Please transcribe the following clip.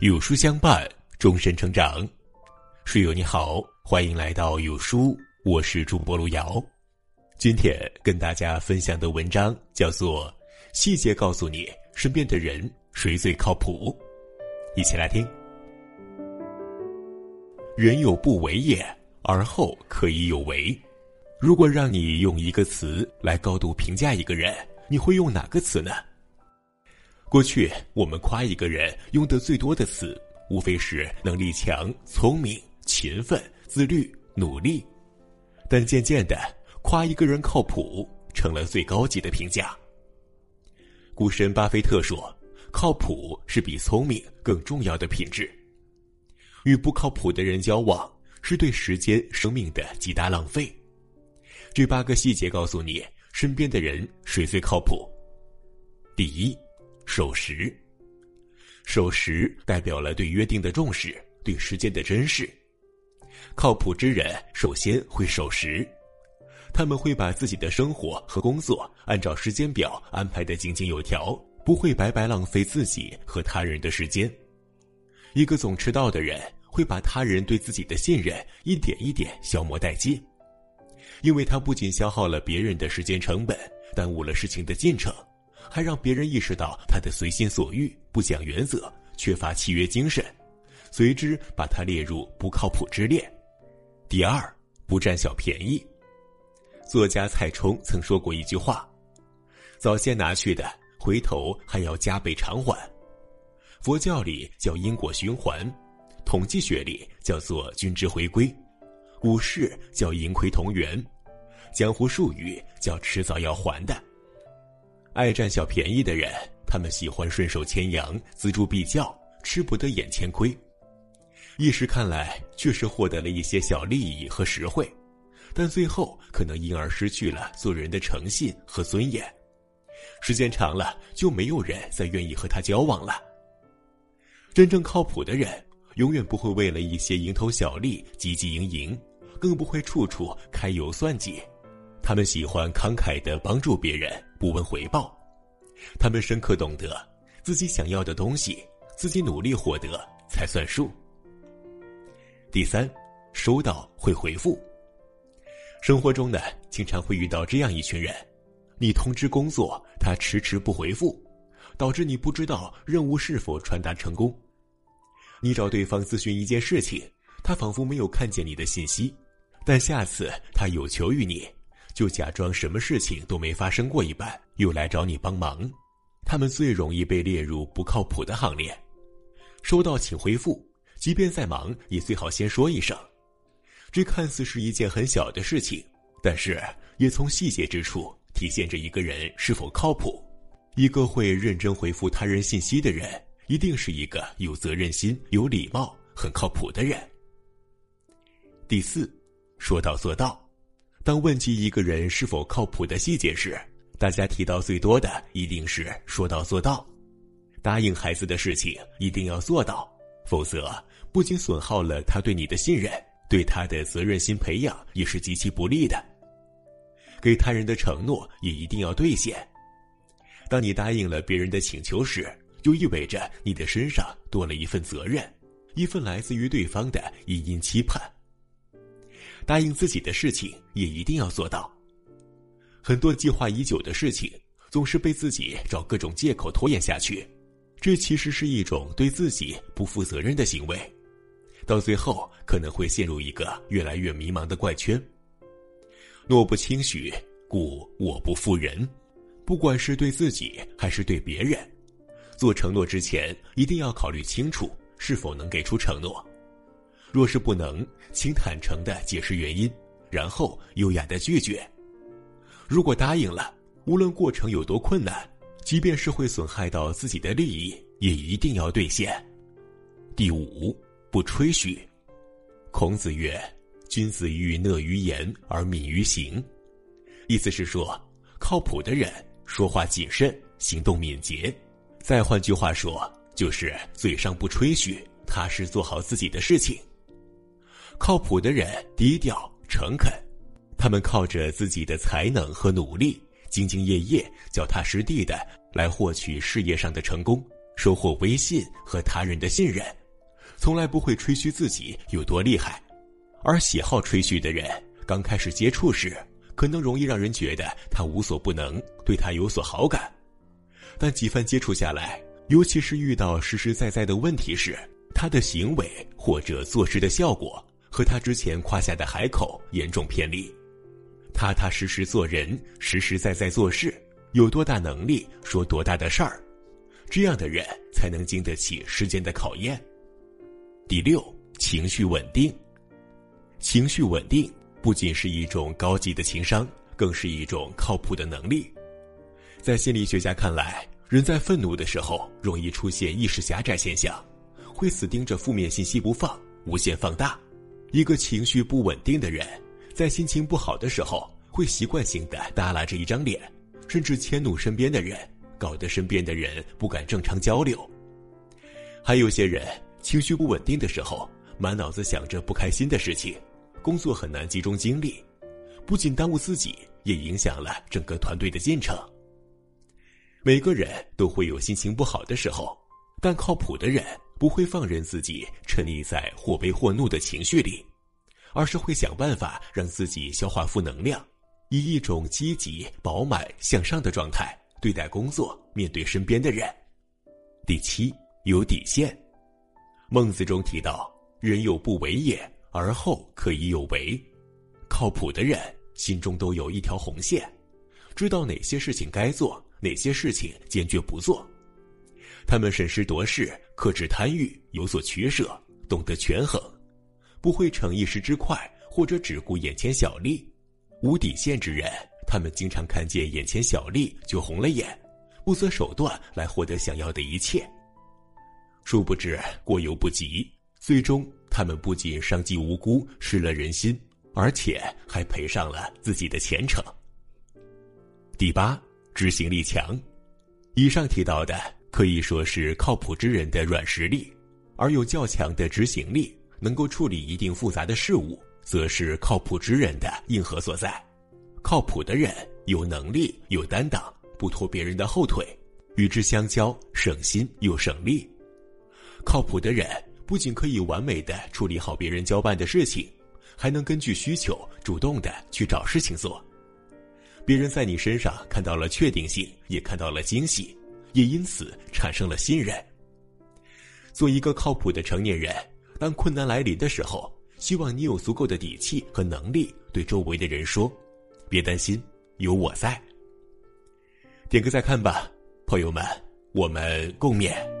有书相伴，终身成长。书友你好，欢迎来到有书，我是主播路遥。今天跟大家分享的文章叫做《细节告诉你身边的人谁最靠谱》，一起来听。人有不为也，而后可以有为。如果让你用一个词来高度评价一个人，你会用哪个词呢？过去我们夸一个人用的最多的词，无非是能力强、聪明、勤奋、自律、努力。但渐渐的，夸一个人靠谱成了最高级的评价。股神巴菲特说：“靠谱是比聪明更重要的品质。”与不靠谱的人交往，是对时间、生命的极大浪费。这八个细节告诉你，身边的人谁最靠谱。第一。守时，守时代表了对约定的重视，对时间的珍视。靠谱之人首先会守时，他们会把自己的生活和工作按照时间表安排的井井有条，不会白白浪费自己和他人的时间。一个总迟到的人，会把他人对自己的信任一点一点消磨殆尽，因为他不仅消耗了别人的时间成本，耽误了事情的进程。还让别人意识到他的随心所欲、不讲原则、缺乏契约精神，随之把他列入不靠谱之列。第二，不占小便宜。作家蔡冲曾说过一句话：“早先拿去的，回头还要加倍偿还。”佛教里叫因果循环，统计学里叫做均值回归，股市叫盈亏同源，江湖术语叫迟早要还的。爱占小便宜的人，他们喜欢顺手牵羊、锱铢必较，吃不得眼前亏。一时看来确实获得了一些小利益和实惠，但最后可能因而失去了做人的诚信和尊严。时间长了，就没有人再愿意和他交往了。真正靠谱的人，永远不会为了一些蝇头小利汲汲营营，更不会处处开油算计。他们喜欢慷慨的帮助别人，不问回报。他们深刻懂得，自己想要的东西，自己努力获得才算数。第三，收到会回复。生活中呢，经常会遇到这样一群人：你通知工作，他迟迟不回复，导致你不知道任务是否传达成功；你找对方咨询一件事情，他仿佛没有看见你的信息，但下次他有求于你。就假装什么事情都没发生过一般，又来找你帮忙。他们最容易被列入不靠谱的行列。收到请回复，即便再忙，也最好先说一声。这看似是一件很小的事情，但是也从细节之处体现着一个人是否靠谱。一个会认真回复他人信息的人，一定是一个有责任心、有礼貌、很靠谱的人。第四，说到做到。当问及一个人是否靠谱的细节时，大家提到最多的一定是说到做到。答应孩子的事情一定要做到，否则不仅损耗了他对你的信任，对他的责任心培养也是极其不利的。给他人的承诺也一定要兑现。当你答应了别人的请求时，就意味着你的身上多了一份责任，一份来自于对方的殷殷期盼。答应自己的事情也一定要做到。很多计划已久的事情，总是被自己找各种借口拖延下去，这其实是一种对自己不负责任的行为，到最后可能会陷入一个越来越迷茫的怪圈。诺不轻许，故我不负人。不管是对自己还是对别人，做承诺之前一定要考虑清楚是否能给出承诺。若是不能，请坦诚的解释原因，然后优雅的拒绝。如果答应了，无论过程有多困难，即便是会损害到自己的利益，也一定要兑现。第五，不吹嘘。孔子曰：“君子欲讷于言而敏于行。”意思是说，靠谱的人说话谨慎，行动敏捷。再换句话说，就是嘴上不吹嘘，踏实做好自己的事情。靠谱的人低调诚恳，他们靠着自己的才能和努力，兢兢业业、脚踏实地的来获取事业上的成功，收获微信和他人的信任，从来不会吹嘘自己有多厉害。而喜好吹嘘的人，刚开始接触时，可能容易让人觉得他无所不能，对他有所好感。但几番接触下来，尤其是遇到实实在在的问题时，他的行为或者做事的效果，和他之前夸下的海口严重偏离。踏踏实实做人，实实在在做事，有多大能力说多大的事儿，这样的人才能经得起时间的考验。第六，情绪稳定。情绪稳定不仅是一种高级的情商，更是一种靠谱的能力。在心理学家看来，人在愤怒的时候容易出现意识狭窄现象，会死盯着负面信息不放，无限放大。一个情绪不稳定的人。在心情不好的时候，会习惯性的耷拉着一张脸，甚至迁怒身边的人，搞得身边的人不敢正常交流。还有些人情绪不稳定的时候，满脑子想着不开心的事情，工作很难集中精力，不仅耽误自己，也影响了整个团队的进程。每个人都会有心情不好的时候，但靠谱的人不会放任自己沉溺在或悲或怒的情绪里。而是会想办法让自己消化负能量，以一种积极、饱满、向上的状态对待工作，面对身边的人。第七，有底线。孟子中提到：“人有不为也，而后可以有为。”靠谱的人心中都有一条红线，知道哪些事情该做，哪些事情坚决不做。他们审时度势，克制贪欲，有所取舍，懂得权衡。不会逞一时之快，或者只顾眼前小利。无底线之人，他们经常看见眼前小利就红了眼，不择手段来获得想要的一切。殊不知过犹不及，最终他们不仅伤及无辜、失了人心，而且还赔上了自己的前程。第八，执行力强。以上提到的可以说是靠谱之人的软实力，而有较强的执行力。能够处理一定复杂的事物，则是靠谱之人的硬核所在。靠谱的人有能力、有担当，不拖别人的后腿，与之相交省心又省力。靠谱的人不仅可以完美的处理好别人交办的事情，还能根据需求主动的去找事情做。别人在你身上看到了确定性，也看到了惊喜，也因此产生了信任。做一个靠谱的成年人。当困难来临的时候，希望你有足够的底气和能力对周围的人说：“别担心，有我在。”点个再看吧，朋友们，我们共勉。